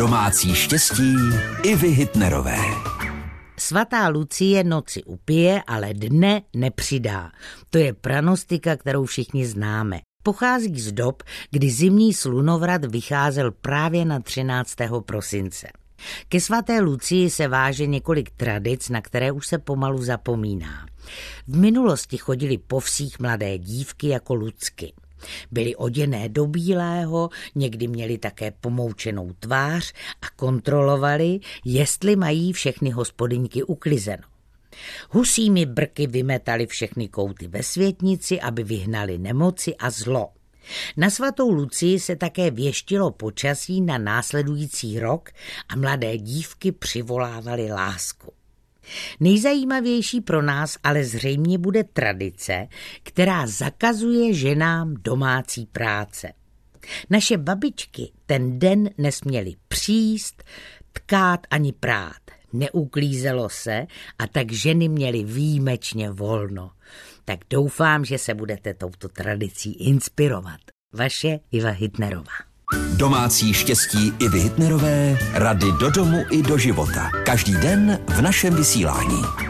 Domácí štěstí i vy Hitnerové. Svatá Lucie noci upije, ale dne nepřidá. To je pranostika, kterou všichni známe. Pochází z dob, kdy zimní slunovrat vycházel právě na 13. prosince. Ke svaté Lucii se váže několik tradic, na které už se pomalu zapomíná. V minulosti chodili po vsích mladé dívky jako lucky. Byly oděné do bílého, někdy měli také pomoučenou tvář a kontrolovali, jestli mají všechny hospodyňky uklizeno. Husími brky vymetali všechny kouty ve světnici, aby vyhnali nemoci a zlo. Na svatou Lucii se také věštilo počasí na následující rok a mladé dívky přivolávaly lásku. Nejzajímavější pro nás ale zřejmě bude tradice, která zakazuje ženám domácí práce. Naše babičky ten den nesměly příst, tkát ani prát. Neuklízelo se a tak ženy měly výjimečně volno. Tak doufám, že se budete touto tradicí inspirovat. Vaše Iva Hitnerová. Domácí štěstí i Hitnerové, rady do domu i do života. Každý den v našem vysílání.